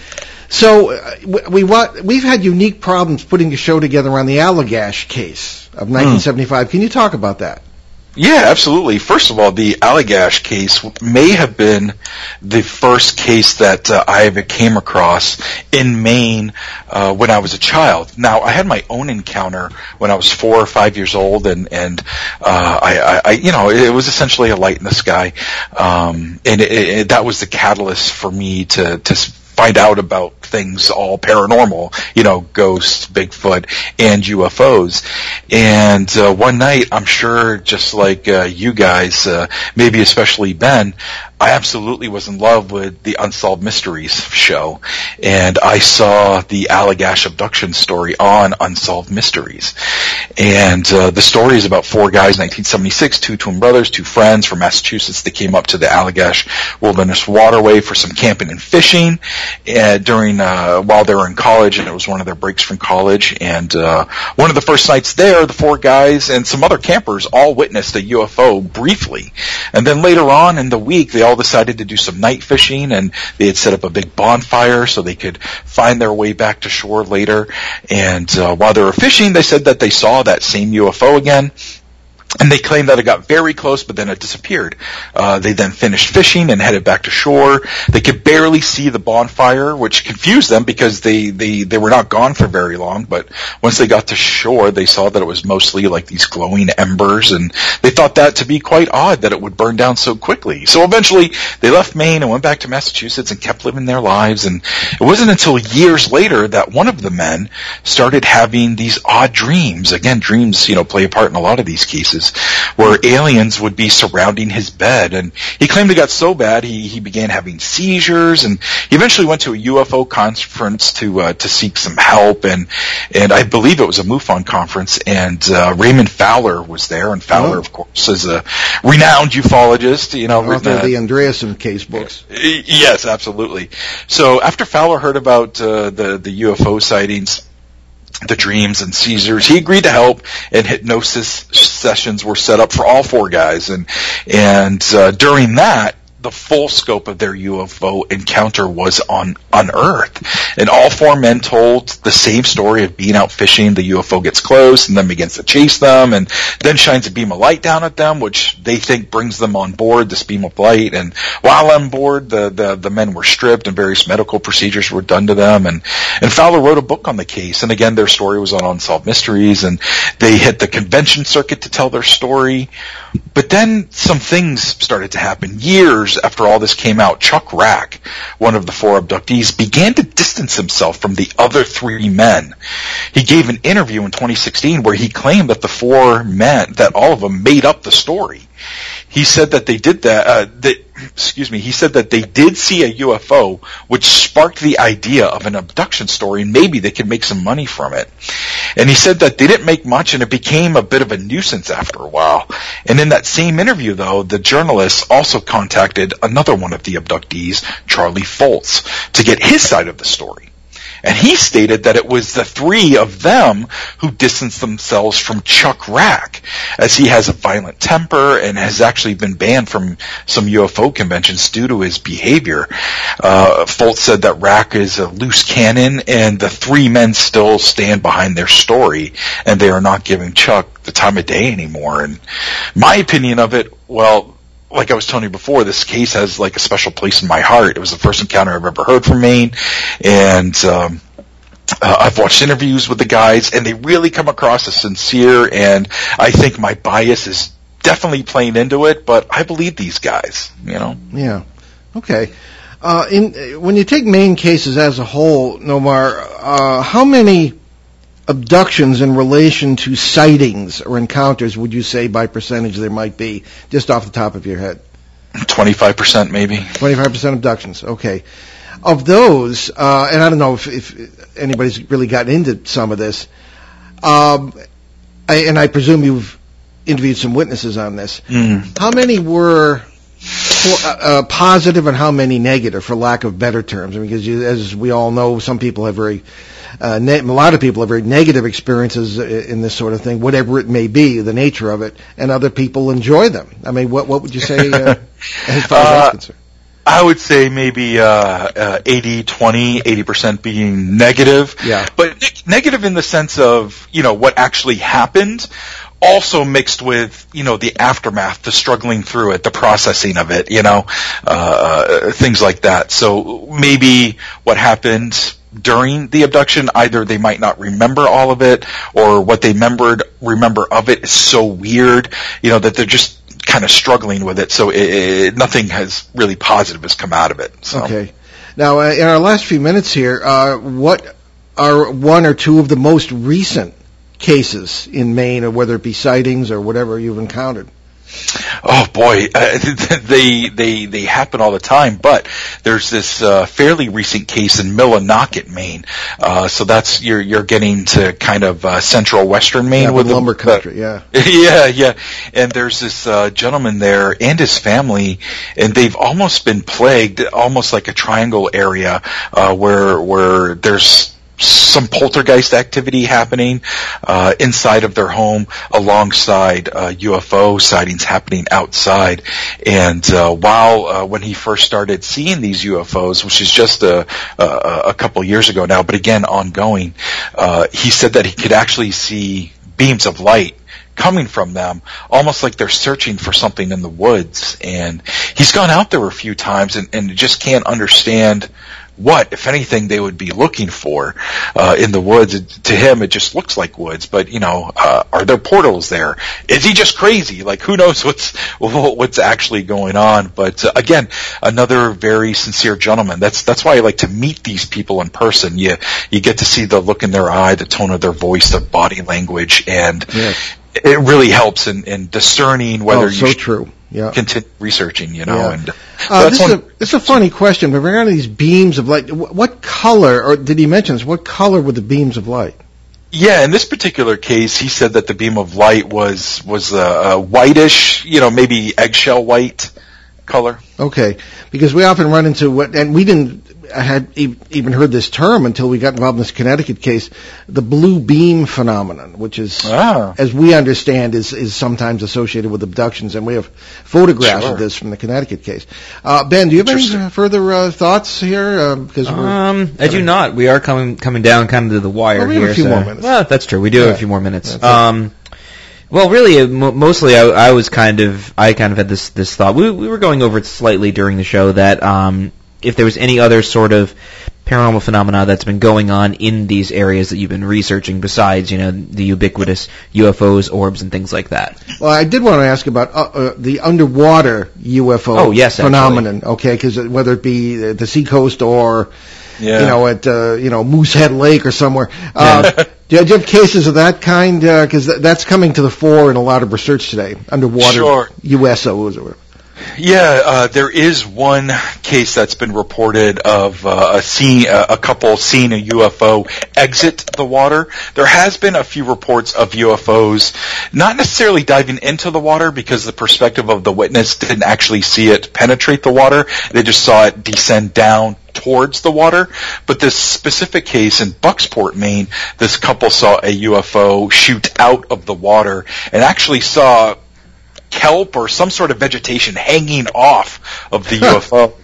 So uh, we, we we've had unique problems putting a show together on the Allagash case of 1975. Mm. Can you talk about that? Yeah, absolutely. First of all, the Allagash case may have been the first case that uh, I ever came across in Maine uh, when I was a child. Now, I had my own encounter when I was four or five years old, and and uh, I, I, you know, it was essentially a light in the sky, um, and it, it, that was the catalyst for me to to find out about things all paranormal, you know, ghosts, Bigfoot, and UFOs. And uh, one night, I'm sure, just like uh, you guys, uh, maybe especially Ben, I absolutely was in love with the Unsolved Mysteries show, and I saw the Allagash abduction story on Unsolved Mysteries. And uh, the story is about four guys, 1976, two twin brothers, two friends from Massachusetts. They came up to the Allagash Wilderness Waterway for some camping and fishing uh, during uh, while they were in college, and it was one of their breaks from college. And uh, one of the first nights there, the four guys and some other campers all witnessed a UFO briefly, and then later on in the week, they all decided to do some night fishing and they had set up a big bonfire so they could find their way back to shore later. And uh, while they were fishing, they said that they saw that same UFO again and they claimed that it got very close, but then it disappeared. Uh, they then finished fishing and headed back to shore. They could barely see the bonfire, which confused them because they, they, they were not gone for very long. But once they got to shore, they saw that it was mostly like these glowing embers, and they thought that to be quite odd that it would burn down so quickly. So eventually, they left Maine and went back to Massachusetts and kept living their lives. And it wasn't until years later that one of the men started having these odd dreams. Again, dreams, you know, play a part in a lot of these cases where aliens would be surrounding his bed. And he claimed it got so bad he, he began having seizures and he eventually went to a UFO conference to, uh, to seek some help. And, and I believe it was a MUFON conference and, uh, Raymond Fowler was there. And Fowler, oh. of course, is a renowned ufologist, you know. Author of the Andreasson case books. Yes, absolutely. So after Fowler heard about, uh, the, the UFO sightings, the dreams and seizures. He agreed to help, and hypnosis sessions were set up for all four guys. And and uh, during that, the full scope of their UFO encounter was on unearthed. And all four men told the same story of being out fishing. The UFO gets close and then begins to chase them and then shines a beam of light down at them, which they think brings them on board, this beam of light. And while on board, the, the, the men were stripped and various medical procedures were done to them. And, and Fowler wrote a book on the case. And again, their story was on Unsolved Mysteries and they hit the convention circuit to tell their story. But then some things started to happen years years after all this came out, Chuck Rak, one of the four abductees, began to distance himself from the other three men. He gave an interview in 2016 where he claimed that the four men, that all of them made up the story he said that they did that, uh, that, excuse me, he said that they did see a UFO, which sparked the idea of an abduction story, and maybe they could make some money from it. And he said that they didn't make much, and it became a bit of a nuisance after a while. And in that same interview, though, the journalist also contacted another one of the abductees, Charlie Foltz, to get his side of the story. And he stated that it was the three of them who distanced themselves from Chuck Rak, as he has a violent temper and has actually been banned from some UFO conventions due to his behavior. Uh, Foltz said that Rak is a loose cannon, and the three men still stand behind their story, and they are not giving Chuck the time of day anymore. And my opinion of it, well, like I was telling you before, this case has like a special place in my heart. It was the first encounter I've ever heard from Maine, and um, uh, I've watched interviews with the guys, and they really come across as sincere. And I think my bias is definitely playing into it, but I believe these guys. You know. Yeah. Okay. Uh, in when you take Maine cases as a whole, Nomar, uh, how many abductions in relation to sightings or encounters would you say by percentage there might be, just off the top of your head? 25% maybe. 25% abductions, okay. Of those, uh, and I don't know if, if, anybody's really gotten into some of this, um, I, and I presume you've interviewed some witnesses on this. Mm. How many were uh, uh, positive and how many negative, for lack of better terms? I mean, because you, as we all know, some people have very uh, ne- a lot of people have very negative experiences in this sort of thing, whatever it may be, the nature of it, and other people enjoy them. I mean, what what would you say uh, as far as that's uh, concerned? I would say maybe uh, uh, 80, 20, 80% being negative. Yeah. But ne- negative in the sense of, you know, what actually happened, also mixed with, you know, the aftermath, the struggling through it, the processing of it, you know, uh, things like that. So maybe what happened during the abduction, either they might not remember all of it, or what they remembered remember of it is so weird, you know, that they're just kind of struggling with it. So it, it, nothing has really positive has come out of it. So. Okay. Now, uh, in our last few minutes here, uh, what are one or two of the most recent cases in Maine, or whether it be sightings or whatever you've encountered? Oh boy, uh, they they they happen all the time. But there's this uh, fairly recent case in Millinocket, Maine. Uh, so that's you're you're getting to kind of uh, central western Maine yeah, with the lumber country. yeah, yeah, yeah. And there's this uh, gentleman there and his family, and they've almost been plagued, almost like a triangle area uh, where where there's some poltergeist activity happening uh, inside of their home, alongside uh, UFO sightings happening outside. And uh, while uh, when he first started seeing these UFOs, which is just a, a, a couple years ago now, but again ongoing, uh, he said that he could actually see beams of light coming from them, almost like they're searching for something in the woods. And he's gone out there a few times and, and just can't understand what, if anything, they would be looking for uh, in the woods. To him, it just looks like woods. But you know, uh, are there portals there? Is he just crazy? Like, who knows what's what's actually going on? But uh, again, another very sincere gentleman. That's that's why I like to meet these people in person. You you get to see the look in their eye, the tone of their voice, their body language, and yes. It really helps in, in discerning whether oh, so you. True yeah. continue researching, you know. Yeah. And uh, this, is a, this is a funny question, but regarding these beams of light, what color, or did he mention this? What color were the beams of light? Yeah, in this particular case, he said that the beam of light was was a, a whitish, you know, maybe eggshell white color. Okay, because we often run into what, and we didn't I had even heard this term until we got involved in this Connecticut case, the blue beam phenomenon, which is, ah. as we understand, is is sometimes associated with abductions, and we have photographs sure. of this from the Connecticut case. Uh, ben, do you have any further uh, thoughts here? Uh, because um, I do not. We are coming coming down kind of to the wire well, we here. Have a few so. more minutes. Well, that's true. We do yeah. have a few more minutes. Um, well, really, uh, mostly I, I, was kind of I kind of had this this thought. We we were going over it slightly during the show that um, if there was any other sort of paranormal phenomena that's been going on in these areas that you've been researching besides, you know, the ubiquitous UFOs, orbs, and things like that. Well, I did want to ask about uh, uh, the underwater UFO oh, yes, phenomenon, actually. okay, because whether it be the seacoast or, yeah. you know, at, uh, you know, Moosehead Lake or somewhere. Uh, do, you, have cases of that kind? Because th- that's coming to the fore in a lot of research today, underwater sure. USOs or whatever. Yeah, uh, there is one case that's been reported of uh, a seeing a couple seeing a UFO exit the water. There has been a few reports of UFOs not necessarily diving into the water because the perspective of the witness didn't actually see it penetrate the water. They just saw it descend down towards the water. But this specific case in Bucksport, Maine, this couple saw a UFO shoot out of the water and actually saw kelp or some sort of vegetation hanging off of the UFO.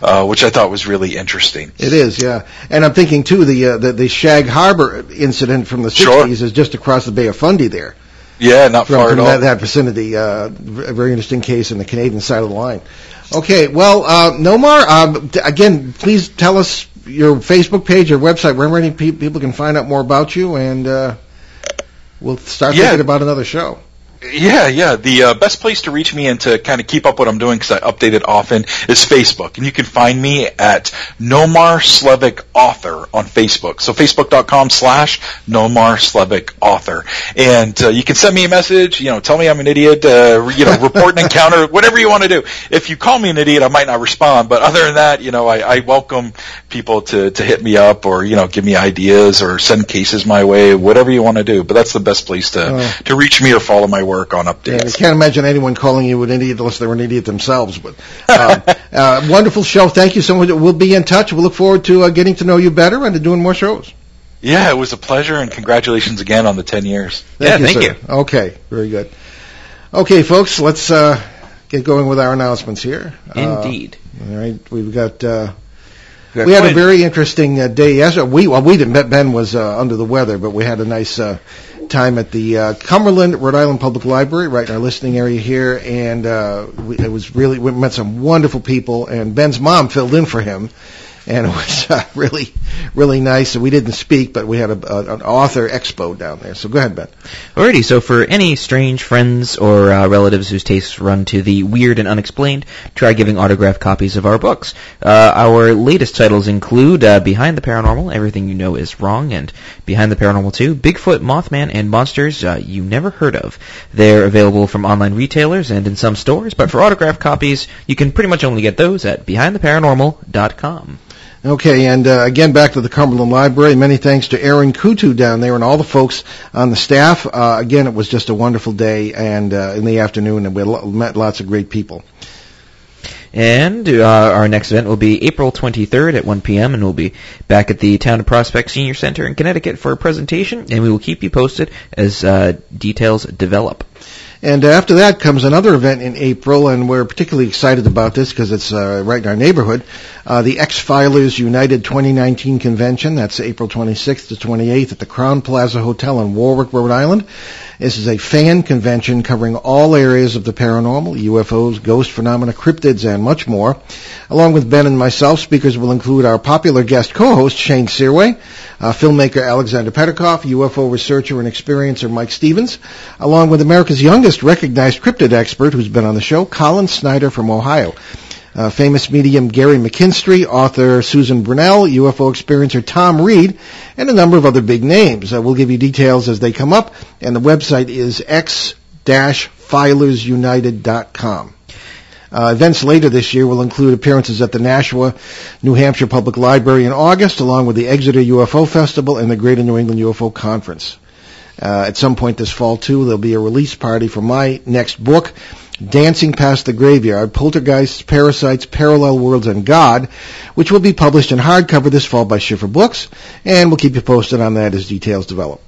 Uh, which I thought was really interesting. It is, yeah. And I'm thinking too the uh, the, the Shag Harbor incident from the 60s sure. is just across the Bay of Fundy there. Yeah, not from, far from at that, all. That vicinity, uh, a very interesting case in the Canadian side of the line. Okay, well, uh, Nomar, um, again, please tell us your Facebook page, your website, where many people can find out more about you, and uh, we'll start yeah. thinking about another show. Yeah, yeah. The uh, best place to reach me and to kind of keep up what I'm doing because I update it often is Facebook, and you can find me at Nomar Slevik Author on Facebook. So facebook.com slash Nomar Slevik Author, and uh, you can send me a message. You know, tell me I'm an idiot. Uh, you know, report an encounter, whatever you want to do. If you call me an idiot, I might not respond, but other than that, you know, I, I welcome people to to hit me up or you know give me ideas or send cases my way, whatever you want to do. But that's the best place to to reach me or follow my work work on updates. Yeah, I can't imagine anyone calling you an idiot unless they're an idiot themselves. But uh, uh, wonderful show. Thank you so much. We'll be in touch. We'll look forward to uh, getting to know you better and to doing more shows. Yeah, it was a pleasure, and congratulations again on the 10 years. Thank yeah, you, thank sir. you. Okay, very good. Okay, folks, let's uh, get going with our announcements here. Indeed. Uh, all right, we've got. Uh, we had a very interesting uh, day yesterday. We well, we didn't. Ben was uh, under the weather, but we had a nice uh, time at the uh, Cumberland, Rhode Island Public Library, right in our listening area here, and uh, we, it was really we met some wonderful people. And Ben's mom filled in for him, and it was uh, really, really nice. And we didn't speak, but we had a, a, an author expo down there. So go ahead, Ben. Alrighty, so for any strange friends or uh, relatives whose tastes run to the weird and unexplained, try giving autographed copies of our books. Uh, our latest titles include uh, Behind the Paranormal, Everything You Know Is Wrong, and Behind the Paranormal 2, Bigfoot, Mothman, and Monsters uh, You Never Heard of. They're available from online retailers and in some stores, but for autographed copies, you can pretty much only get those at BehindTheParanormal.com. Okay, and uh, again, back to the Cumberland Library. Many thanks to Aaron Kutu down there and all the folks on the staff. Uh, again, it was just a wonderful day and uh, in the afternoon, and we met lots of great people. And uh, our next event will be April 23rd at 1 p.m. and we'll be back at the Town of Prospect Senior Center in Connecticut for a presentation, and we will keep you posted as uh, details develop. And after that comes another event in April, and we're particularly excited about this because it's uh, right in our neighborhood. Uh, the X-Filers United 2019 Convention. That's April 26th to 28th at the Crowne Plaza Hotel in Warwick, Rhode Island. This is a fan convention covering all areas of the paranormal, UFOs, ghost phenomena, cryptids, and much more. Along with Ben and myself, speakers will include our popular guest co-host, Shane Searway, uh, filmmaker Alexander Petikoff, UFO researcher and experiencer Mike Stevens, along with America's youngest recognized cryptid expert who's been on the show, Colin Snyder from Ohio. Uh, famous medium Gary McKinstry, author Susan Brunell, UFO experiencer Tom Reed, and a number of other big names. Uh, we'll give you details as they come up, and the website is x-filersunited.com. Uh, events later this year will include appearances at the Nashua, New Hampshire Public Library in August, along with the Exeter UFO Festival and the Greater New England UFO Conference. Uh, at some point this fall, too, there'll be a release party for my next book, Dancing Past the Graveyard, Poltergeists, Parasites, Parallel Worlds, and God, which will be published in hardcover this fall by Schiffer Books, and we'll keep you posted on that as details develop.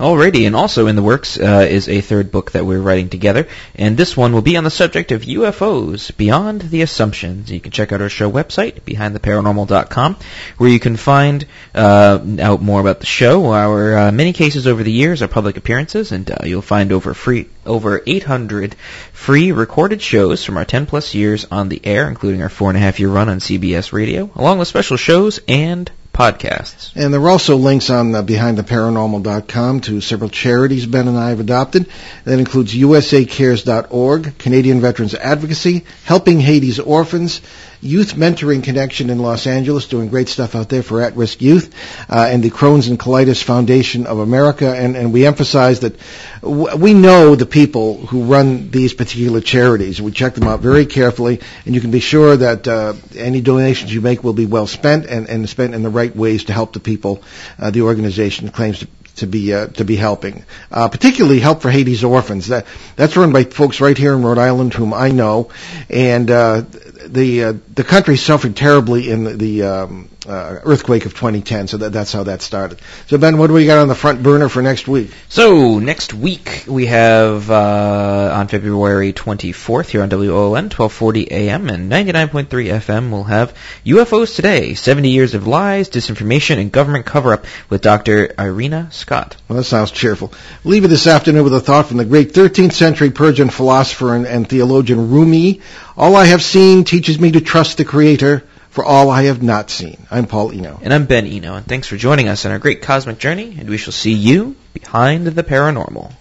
Alrighty, and also in the works uh, is a third book that we're writing together, and this one will be on the subject of UFOs beyond the assumptions. You can check out our show website, behindtheparanormal.com, where you can find uh, out more about the show, our uh, many cases over the years, our public appearances, and uh, you'll find over free over 800 free recorded shows from our 10 plus years on the air, including our four and a half year run on CBS Radio, along with special shows and podcasts. And there are also links on uh, BehindTheParanormal.com to several charities Ben and I have adopted. That includes USACares.org, Canadian Veterans Advocacy, Helping Haiti's Orphans, Youth Mentoring Connection in Los Angeles, doing great stuff out there for at-risk youth, uh, and the Crohn's and Colitis Foundation of America. And, and we emphasize that w- we know the people who run these particular charities. We check them out very carefully, and you can be sure that uh, any donations you make will be well spent and, and spent in the right ways to help the people uh, the organization claims to to be uh, to be helping, uh, particularly help for Haiti's orphans. That that's run by folks right here in Rhode Island whom I know, and uh, the uh, the country suffered terribly in the, the um, uh, earthquake of 2010. So that, that's how that started. So Ben, what do we got on the front burner for next week? So next week we have uh, on February 24th here on WOON 1240 AM and 99.3 FM. We'll have UFOs today: 70 years of lies, disinformation, and government cover-up with Dr. Irena Scott. Well, that sounds cheerful. leave it this afternoon with a thought from the great 13th century Persian philosopher and, and theologian Rumi. All I have seen teaches me to trust the Creator for all I have not seen. I'm Paul Eno. And I'm Ben Eno, and thanks for joining us on our great cosmic journey, and we shall see you behind the paranormal.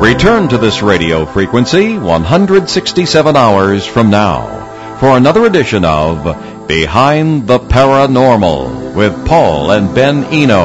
Return to this radio frequency 167 hours from now for another edition of Behind the Paranormal with Paul and Ben Eno.